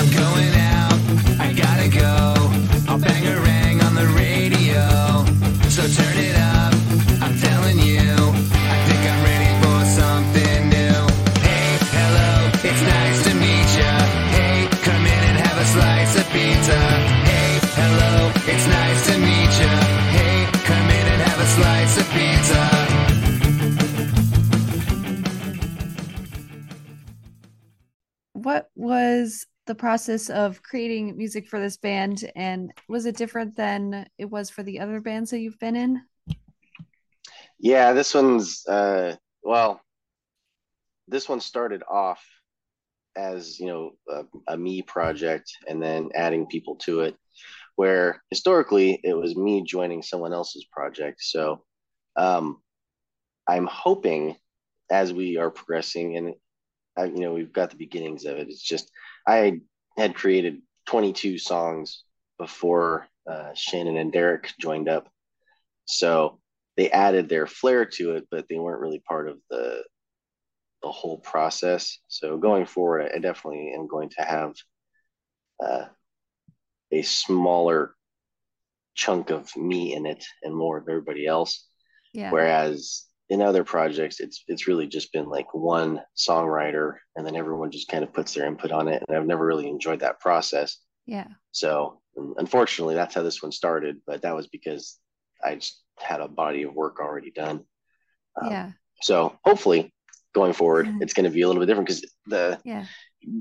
I'm going process of creating music for this band, and was it different than it was for the other bands that you've been in? Yeah, this one's uh well, this one started off as, you know, a, a me project and then adding people to it, where historically it was me joining someone else's project. So um I'm hoping as we are progressing and I, you know, we've got the beginnings of it. It's just I had created 22 songs before uh, Shannon and Derek joined up. So they added their flair to it, but they weren't really part of the the whole process. So going forward, I definitely am going to have uh, a smaller chunk of me in it and more of everybody else. Yeah. Whereas in other projects, it's it's really just been like one songwriter, and then everyone just kind of puts their input on it. And I've never really enjoyed that process. Yeah. So unfortunately, that's how this one started. But that was because I just had a body of work already done. Um, Yeah. So hopefully, going forward, Mhm. it's going to be a little bit different because the Yeah.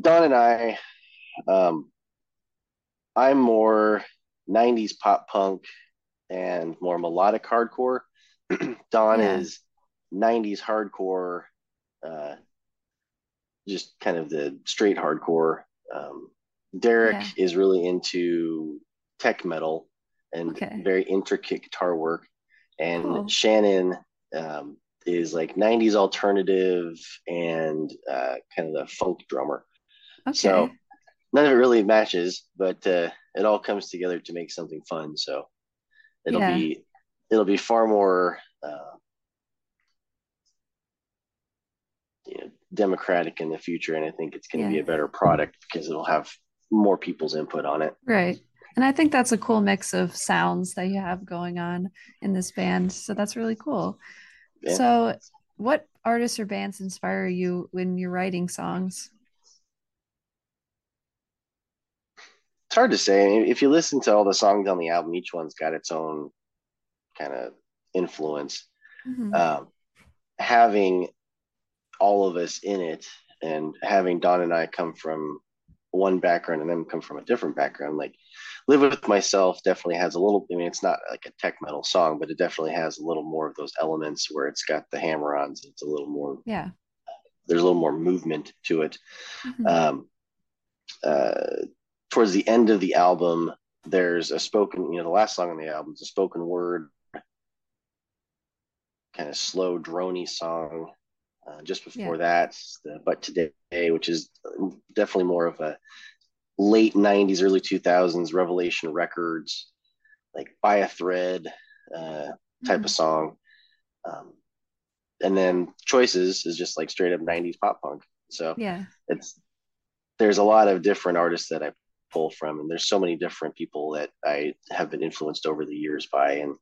Don and I, um, I'm more '90s pop punk and more melodic hardcore. Don Yeah. is '90s hardcore, uh, just kind of the straight hardcore. Um, Derek is really into tech metal and Okay. very intricate guitar work, and Cool. Shannon um, is like '90s alternative and uh, kind of the funk drummer. Okay. So none of it really matches, but uh, it all comes together to make something fun. So it'll Yeah. be it'll be far more uh, you know, democratic in the future, and I think it's going to be a better product because it'll have more people's input on it. Right. And I think that's a cool mix of sounds that you have going on in this band. So that's really cool. Yeah. So, what artists or bands inspire you when you're writing songs? It's hard to say. If you listen to all the songs on the album, each one's got its own kind of influence. Mhm. um, having all of us in it and having Don and I come from one background and them come from a different background, like Live With Myself definitely has a little, I mean, it's not like a tech metal song, but it definitely has a little more of those elements where it's got the hammer ons. It's a little more, yeah. there's a little more movement to it. Mhm. Um, uh, towards the end of the album, there's a spoken, you know, the last song on the album is a spoken word, kind of slow, drony song. Uh, just before that, the But Today, which is definitely more of a late 90s, early 2000s Revelation Records, like By a Thread uh, type Mhm. of song. Um, and then Choices is just like straight up 90s pop punk. So Yeah. it's there's a lot of different artists that I pull from, and there's so many different people that I have been influenced over the years by, and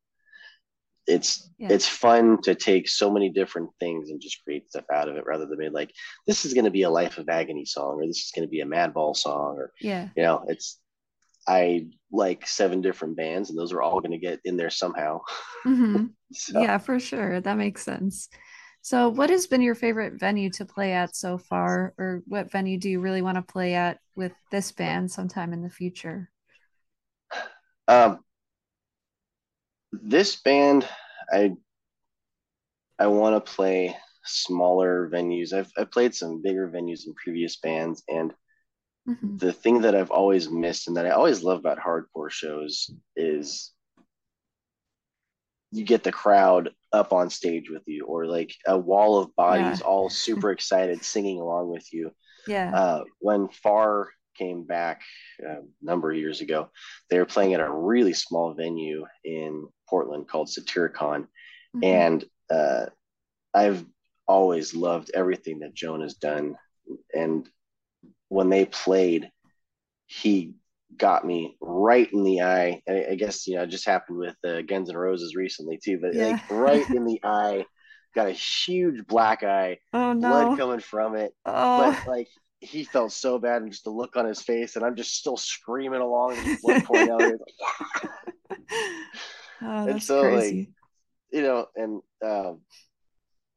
it's Yeah. it's fun to take so many different things and just create stuff out of it, rather than be like, this is going to be a Life of Agony song, or this is going to be a Madball song, or Yeah. you know, it's I like seven different bands, and those are all going to get in there somehow. hmm So, Yeah, for sure. That makes sense. So, what has been your favorite venue to play at so far, or what venue do you really want to play at with this band sometime in the future? Um, this band, I I want to play smaller venues. I've I've played some bigger venues in previous bands, and Mhm. the thing that I've always missed and that I always love about hardcore shows is you get the crowd up on stage with you, or like a wall of bodies Yeah. all super excited singing along with you. Yeah. Uh, when Far came back uh, a number of years ago, they were playing at a really small venue in Portland called Satyricon. Mhm. And uh, I've always loved everything that Jonah has done. And when they played, he got me right in the eye. I, I guess you know it just happened with uh, Guns N' Roses recently too, but Yeah. like right in the eye, got a huge black eye, Oh blood coming from it. Oh. But like he felt so bad, and just the look on his face, and I'm just still screaming along, blood pouring out. Like, Oh, And so, like, you know, and um,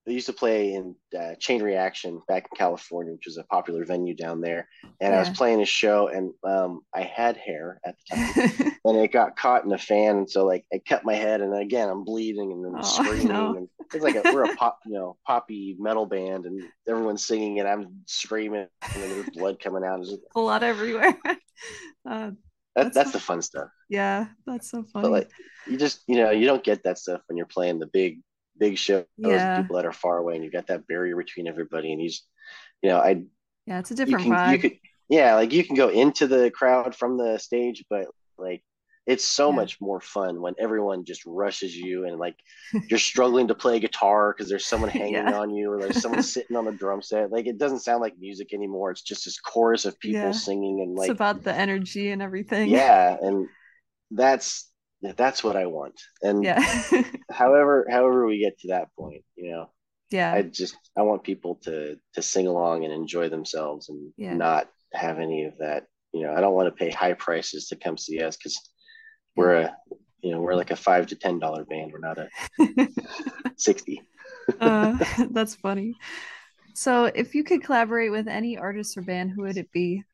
they used to play in uh, Chain Reaction back in California, which was a popular venue down there. And I was playing a show, and um, I had hair at the time, and it got caught in a fan, and so like I cut my head, and again I'm bleeding and then Oh, screaming, no. and it's like a, we're a pop, you know, poppy metal band, and everyone's singing, and I'm screaming, and there's blood coming out. Just- Blood everywhere. Uh, that, That's that's so- the fun stuff. yeah, that's so funny. But like you just you know you don't get that stuff when you're playing the big big shows with Yeah. people that are far away and you've got that barrier between everybody and you just you know I yeah, it's a you different can vibe. you could yeah like you can go into the crowd from the stage but like it's so Yeah. much more fun when everyone just rushes you and like you're struggling to play guitar because there's someone hanging Yeah. on you or there's someone sitting on the drum set like it doesn't sound like music anymore it's just this chorus of people Yeah. singing and it's like about the energy and everything. yeah and that's that's what i want and Yeah. however however we get to that point you know yeah. i just i want people to to sing along and enjoy themselves and not have any of that you know i don't want to pay high prices to come see us because we're a you know we're like a five to ten dollar band we're not a 60 uh, that's funny. So, if you could collaborate with any artist or band, who would it be?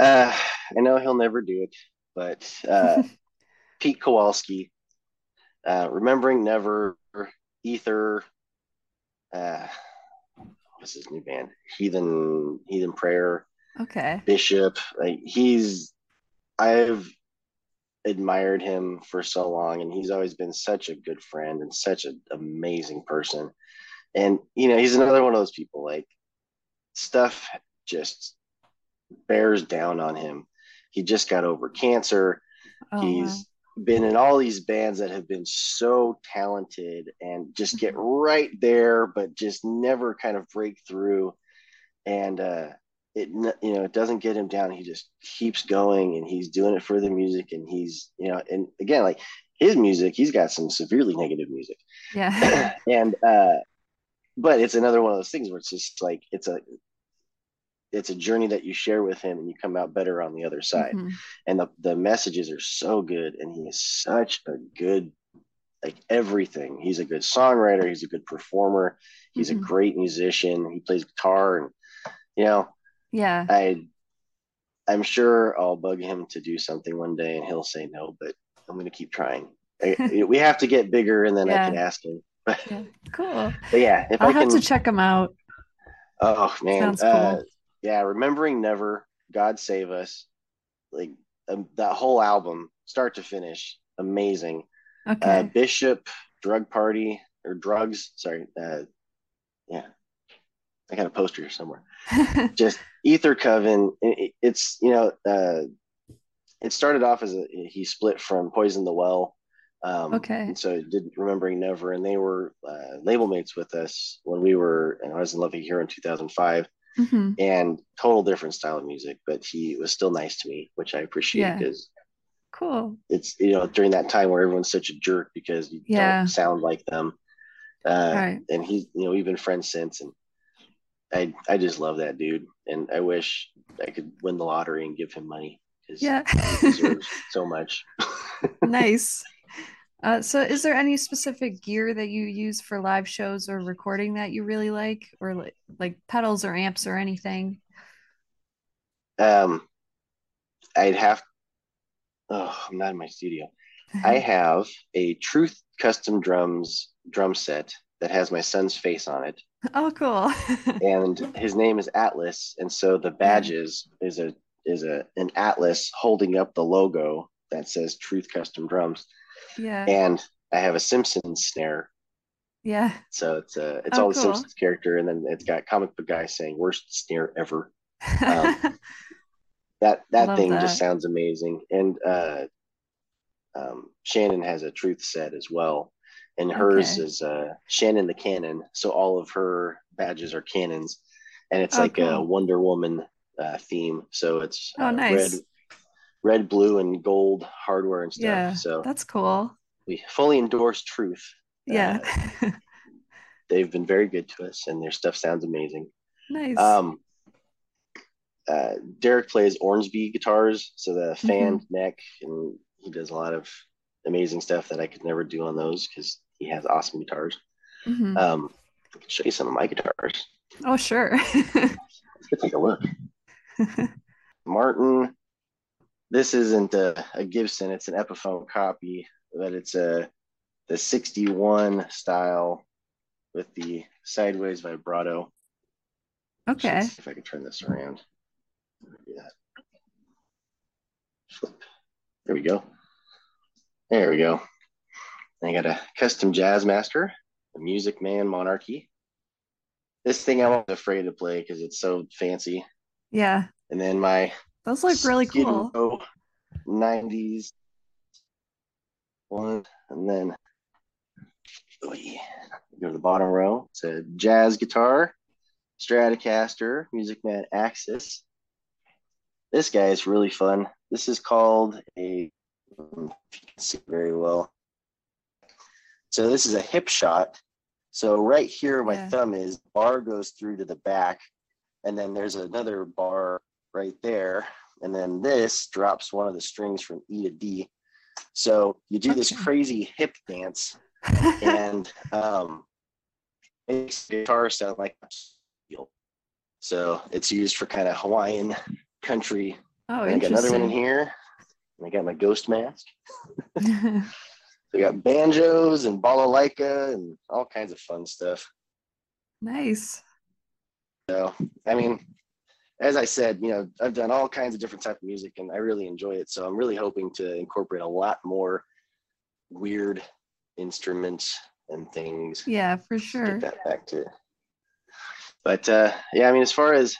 uh i know he'll never do it but uh pete kowalski uh remembering never ether uh what's his new band heathen heathen prayer Okay. Bishop. Like he's I've admired him for so long and he's always been such a good friend and such an amazing person. And you know, he's another one of those people like stuff just bears down on him. He just got over cancer. Oh, he's been in all these bands that have been so talented and just get right there but just never kind of break through and uh it you know it doesn't get him down he just keeps going and he's doing it for the music and he's you know and again like his music he's got some severely negative music. Yeah. and uh but it's another one of those things where it's just like it's a it's a journey that you share with him and you come out better on the other side Mhm. and the, the messages are so good and he is such a good like everything he's a good songwriter he's a good performer he's Mhm. a great musician he plays guitar and you know Yeah. i i'm sure i'll bug him to do something one day and he'll say no but i'm going to keep trying I, we have to get bigger and then i can ask him but, Yeah. Cool. but yeah if I'll i have can to check him out. oh man uh, yeah remembering never god save us like um, that whole album start to finish amazing uh, Okay. bishop drug party or drugs sorry uh, yeah i got a poster here somewhere just ether coven it, it- it's you know uh, it started off as a he split from poison the well um, Okay. and so did remembering never and they were uh, label mates with us when we were and i was in love here in 2005 Mhm. and total different style of music but he was still nice to me which i appreciate Yeah. because Cool. it's you know during that time where everyone's such a jerk because you Yeah. don't sound like them uh, Right. and he you know we've been friends since and i i just love that dude and i wish i could win the lottery and give him money because Yeah. he deserves so much nice. Uh, so, is there any specific gear that you use for live shows or recording that you really like, or like like pedals or amps or anything? um i'd have oh i'm not in my studio i have a truth custom drums drum set that has my son's face on it oh, cool. and his name is Atlas, and so the badges is a is a an Atlas holding up the logo that says Truth Custom Drums, yeah. and I have a Simpsons snare, Yeah. so it's a it's Oh, all the cool. Simpsons character, and then it's got comic book guy saying worst snare ever. Um, That that Love thing that. just sounds amazing, and uh, um, Shannon has a Truth set as well. And hers Okay. is uh, Shannon the Cannon, so all of her badges are cannons, and it's Oh, like a. Wonder Woman uh, theme. So it's Oh, uh, nice. red, red, blue, and gold hardware and stuff. Yeah, so that's cool. we fully endorse Truth. Yeah. They've been very good to us, and their stuff sounds amazing. nice. Um, uh, Derek plays Ormsby guitars, so the fan Mm-hmm. neck, and he does a lot of amazing stuff that I could never do on those because he has awesome guitars. Mhm. Um, I can show you some of my guitars. oh, sure. Let's take a look. Martin, this isn't a, a Gibson; it's an Epiphone copy, but it's a the '61 style with the sideways vibrato. Okay. let's see if I can turn this around. Yeah. Flip. There we go. There we go. I got a custom jazz master, a Music Man Monarchy. This thing I'm afraid to play because it's so fancy. Yeah. And then my Those look really cool. 90s one, and then oh yeah, go to the bottom row. It's a jazz guitar, Stratocaster, Music Man Axis. This guy is really fun. This is called a if you can see very well. So this is a hip shot. So right here, my Yeah. thumb is, bar goes through to the back, and then there's another bar right there, and then this drops one of the strings from E to D. So you do this crazy hip dance, and um, makes the guitar sound like steel. So it's used for kind of Hawaiian country. oh, I got another one in here. And I got my ghost mask. We got banjos and balalaika and all kinds of fun stuff. nice. So, I mean, as I said, you know, I've done all kinds of different type of music and I really enjoy it. So I'm really hoping to incorporate a lot more weird instruments and things. Yeah, for sure. Get that back to. But uh, yeah, I mean, as far as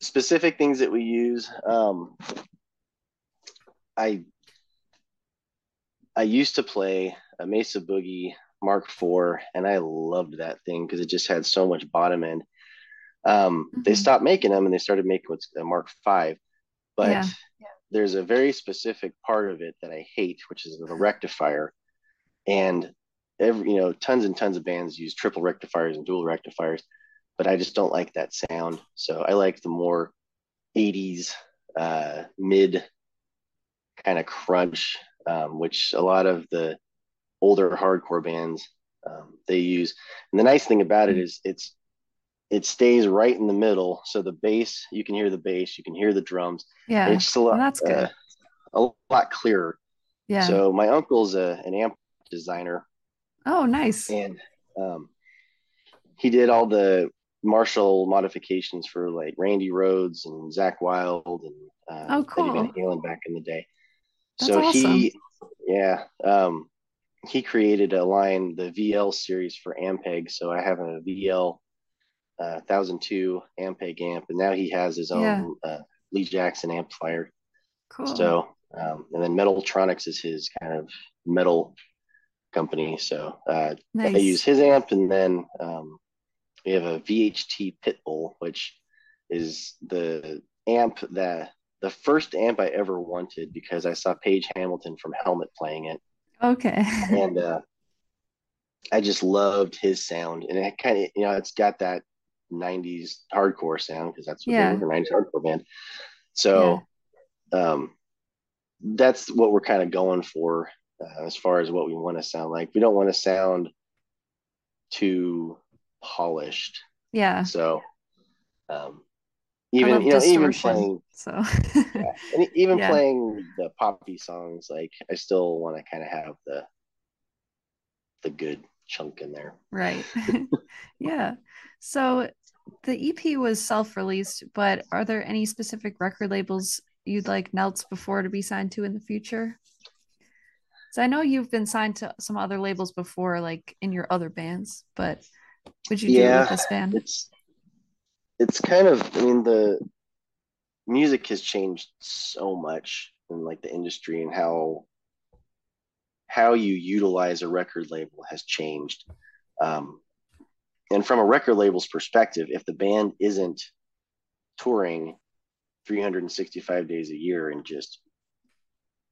specific things that we use, um, I I used to play a Mesa Boogie Mark IV, and I loved that thing because it just had so much bottom end. Um, They Mhm. stopped making them and they started making what's a Mark V, but Yeah. there's a very specific part of it that I hate, which is the rectifier. And every you know, tons and tons of bands use triple rectifiers and dual rectifiers, but I just don't like that sound. So I like the more 80s uh, mid kind of crunch, um, which a lot of the older hardcore bands um, they use. And the nice thing about it is it's it stays right in the middle, so the bass you can hear the bass, you can hear the drums. Yeah. It's just a lot, that's good. uh, a lot clearer. Yeah. So my uncle's a, an amp designer, oh, nice. and um, he did all the Marshall modifications for like Randy Rhoads and Zakk Wylde and uh, Oh, Eddie Van cool. Halen back in the day. That's so awesome. he, yeah, um, he created a line, the VL series for Ampeg. So I have a VL uh, 1002 Ampeg amp, and now he has his own Yeah. uh, Lee Jackson amplifier. Cool. So, um, and then Metaltronics is his kind of metal company. So uh, nice. I use his amp, and then um, we have a VHT Pitbull, which is the amp that the first amp I ever wanted because I saw Page Hamilton from Helmet playing it, okay. and uh, I just loved his sound, and it kind of you know it's got that '90s hardcore sound because that's what Yeah. they were, '90s hardcore band. So um, that's what we're kind of going for uh, as far as what we want to sound like. We don't want to sound too polished. yeah. So um, even you know even playing So yeah, and even Yeah. playing the poppy songs, like I still want to kind of have the the good chunk in there. right. yeah. So the EP was self-released, but are there any specific record labels you'd like Nelts before to be signed to in the future? So I know you've been signed to some other labels before, like in your other bands, but would you do it with this band? It's it's kind of I mean the music has changed so much in like the industry and how how you utilize a record label has changed. Um, and from a record label's perspective, if the band isn't touring 365 days a year and just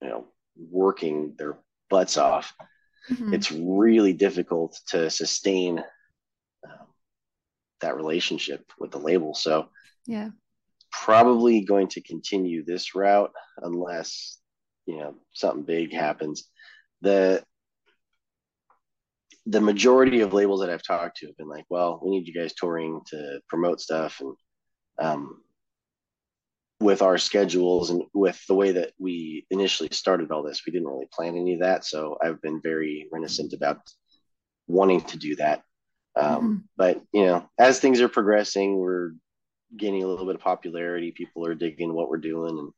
you know working their butts off Mhm. it's really difficult to sustain that relationship with the label. So yeah. probably going to continue this route unless you know something big happens. The the majority of labels that i've talked to have been like well we need you guys touring to promote stuff and um, with our schedules and with the way that we initially started all this we didn't really plan any of that. So i've been very reticent about wanting to do that um, but you know as things are progressing we're gaining a little bit of popularity. People are digging what we're doing and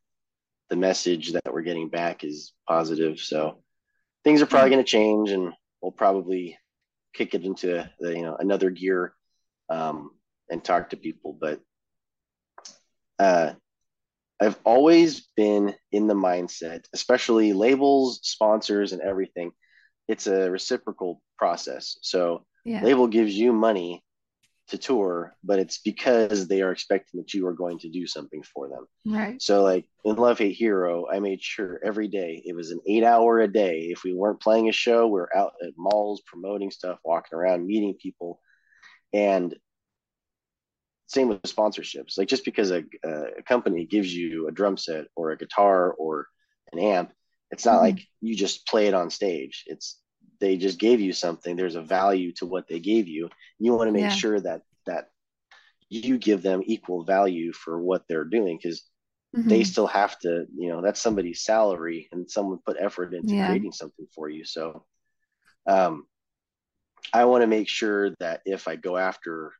the message that we're getting back is positive. So things are probably going to change and we'll probably kick it into the, you know another gear um, and talk to people. But uh, i've always been in the mindset especially labels sponsors and everything it's a reciprocal process. So Yeah. label gives you money to tour but it's because they are expecting that you are going to do something for them Right. so like in Love Hate Hero, I made sure every day it was an eight hour a day. If we weren't playing a show, we are out at malls promoting stuff, walking around, meeting people. And same with sponsorships. Like just because a, a company gives you a drum set or a guitar or an amp, it's not Mhm. like you just play it on stage. It's they just gave you something. There's a value to what they gave you. You want to make Yeah. sure that that you give them equal value for what they're doing because they Mhm. still have to, you know, that's somebody's salary and someone put effort into Yeah. creating something for you. So um I want to make sure that if I go after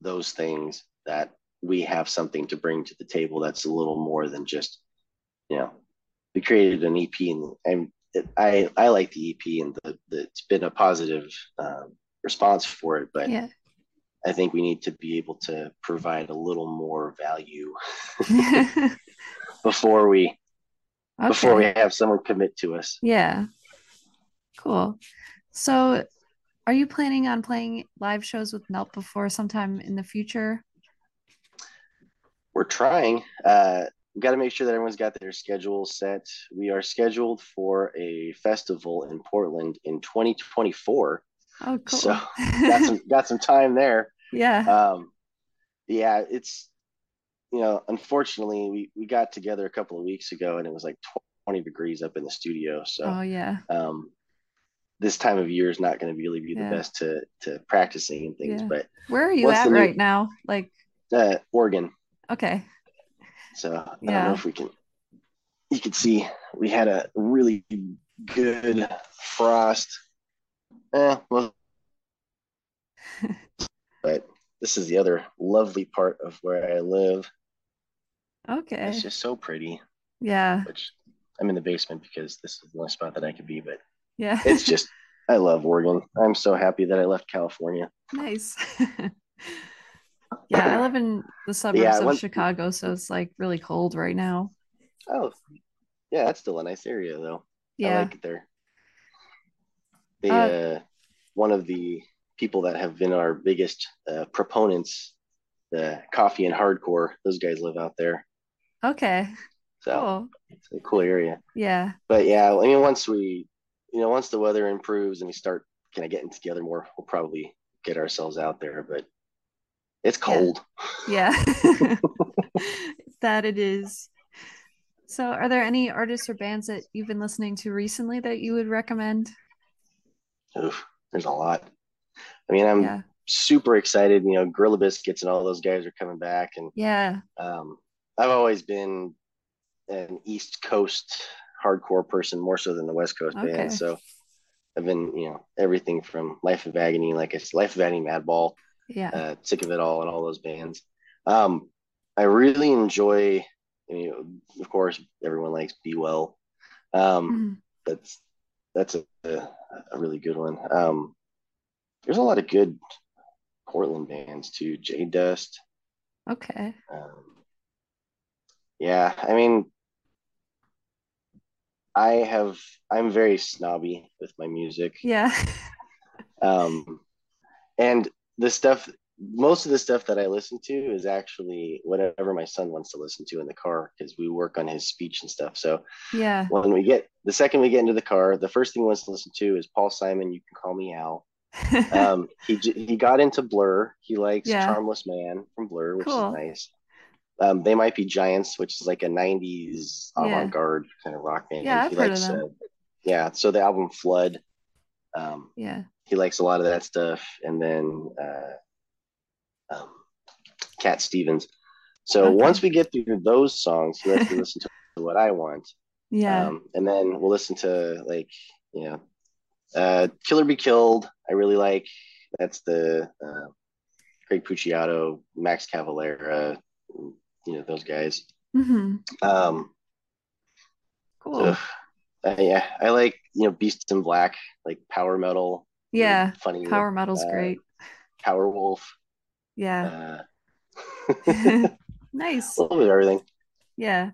those things that we have something to bring to the table that's a little more than just, you know, we created an EP and, and it, I I like the EP and the, the it's been a positive um, response for it, but Yeah. I think we need to be able to provide a little more value before we before we have someone commit to us. Yeah. Cool. So, are you planning on playing live shows with Melt before sometime in the future? We're trying. Uh, we got to make sure that everyone's got their schedule set. We are scheduled for a festival in Portland in 2024, Oh, cool. so got some got some time there. yeah. Um, yeah, it's you know, unfortunately, we we got together a couple of weeks ago and it was like 20 degrees up in the studio, so oh, yeah. um, this time of year is not going to really be Yeah. the best to to practicing and things. Yeah. But Where are you at new- right now? Like, uh, Oregon, okay. So I don't know if we can. You can see we had a really good frost. Eh, well, but this is the other lovely part of where I live. Okay. It's just so pretty. Yeah. Which I'm in the basement because this is the only spot that I could be. But Yeah. it's just I love Oregon. I'm so happy that I left California. nice. yeah, I live in the suburbs Yeah, of Chicago, so it's like really cold right now. Oh, yeah, that's still a nice area though. I Yeah. like it there. The Uh, uh, one of the people that have been our biggest uh, proponents, the coffee and hardcore, those guys live out there. Okay. So Cool. it's a cool area. Yeah. But yeah, I mean, once we, you know, once the weather improves and we start kind of getting together more, we'll probably get ourselves out there. But it's cold. Yeah. that it is. So, are there any artists or bands that you've been listening to recently that you would recommend? Oof, there's a lot. I mean, I'm yeah. super excited. You know, Gorilla Biscuits and all those guys are coming back, and Yeah. Um, I've always been an East Coast hardcore person more so than the West Coast Okay. band. So I've been, you know, everything from Life of Agony, like I said, Life of Agony, Madball, Yeah. uh, Sick of It All, and all those bands. Um, I really enjoy, you know, of course, everyone likes Be Well. Um, Mhm. that's that's a, a, a really good one. Um, there's a lot of good Portland bands too. J Dust. Okay. Um, yeah, I mean, I have, I'm very snobby with my music. Yeah. Um, and the stuff, most of the stuff that I listen to is actually whatever my son wants to listen to in the car because we work on his speech and stuff. So Yeah. when we get the second we get into the car, the first thing he wants to listen to is Paul Simon. You can call me Al. Um, he he got into Blur. He likes Yeah. Charmless Man from Blur, which Cool. is nice. Um, they might be Giants, which is like a '90s avant-garde kind of rock band. Yeah, I've he heard of them. uh, yeah, so the album Flood. Um, yeah. He likes a lot of that stuff, and then uh, um, Cat Stevens. So Okay. once we get through those songs, he lets me listen to what I want. Yeah. Um, and then we'll listen to like, you know, uh, Killer Be Killed. I really like. That's the uh, Greg Puciato, Max Cavalera, you know, those guys. hmm Um, Cool. ugh. Uh, yeah, I like, you know, Beasts in Black, like power metal. Yeah. Funny. Power metal's uh, great. Power Wolf. Yeah. Uh, nice. a little bit of everything. Yeah.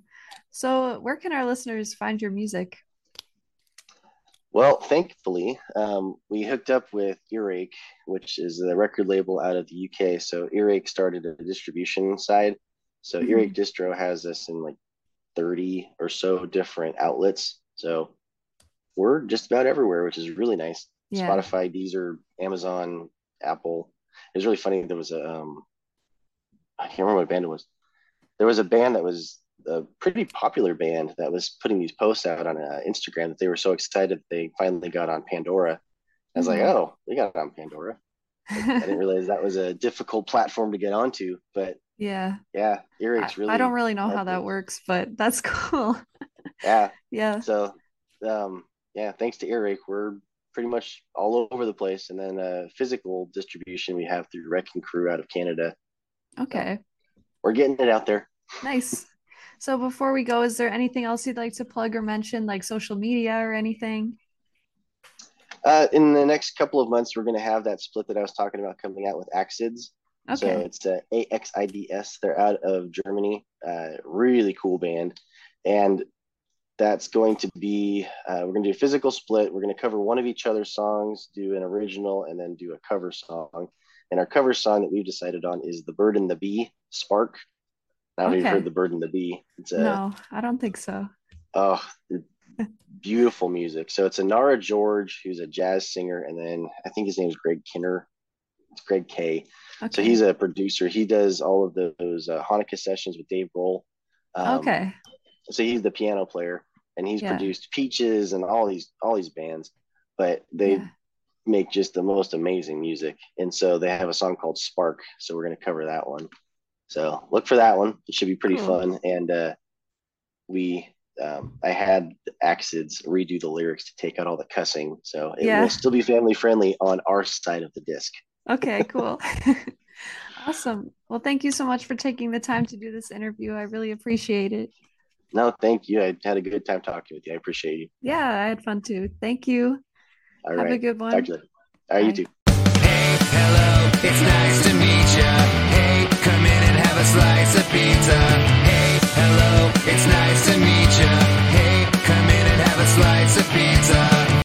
So, where can our listeners find your music? Well, thankfully, um, we hooked up with Earache, which is a record label out of the UK. So Earache started a distribution side. So Mhm. Earache Distro has us in like 30 or so different outlets. So we're just about everywhere, which is really nice. Yeah. Spotify, Deezer, Amazon, Apple. It was really funny. There was a, um, I can't remember what band it was. There was a band that was a pretty popular band that was putting these posts out on uh, Instagram that they were so excited they finally got on Pandora. I was like, Mhm. oh, we got on Pandora. I didn't realize that was a difficult platform to get onto, but yeah. yeah, Earache's really. I don't really know how that works, but that's cool. Yeah, yeah. so um, yeah, thanks to Earache, we're pretty much all over the place. And then uh, physical distribution we have through Wrecking Crew out of Canada. Okay. We're getting it out there. Nice. So, before we go, is there anything else you'd like to plug or mention, like social media or anything? Uh, in the next couple of months, we're going to have that split that I was talking about coming out with Axids. Okay. So it's uh, AXIDS. They're out of Germany. Uh, really cool band. And that's going to be, uh, we're going to do a physical split. We're going to cover one of each other's songs, do an original, and then do a cover song. And our cover song that we've decided on is The Bird and the Bee, Spark. I don't know if you've heard The Bird and the Bee. It's a, No, I don't think so. Oh, beautiful music. So it's Inara George, who's a jazz singer, and then I think his name is Greg Kinner. It's Greg K. So he's a producer. He does all of those uh, Hanukkah sessions with Dave Grohl. Um, okay. So he's the piano player, and he's Yeah. produced Peaches and all these all these bands. But they Yeah. make just the most amazing music. And so they have a song called Spark. So we're going to cover that one. So look for that one. It should be pretty Cool. fun. And uh, we, um, I had Axids redo the lyrics to take out all the cussing. So it Yeah. will still be family friendly on our side of the disc. Okay, cool. Awesome. Well, thank you so much for taking the time to do this interview. I really appreciate it. No, thank you. I had a good time talking with you. I appreciate you. Yeah, I had fun too. Thank you. All Have right. a good one. Talk to you later. All right, you too. Hey, hello. It's nice to meet you. Hey, come in and have a slice of pizza. Hey, hello. It's nice.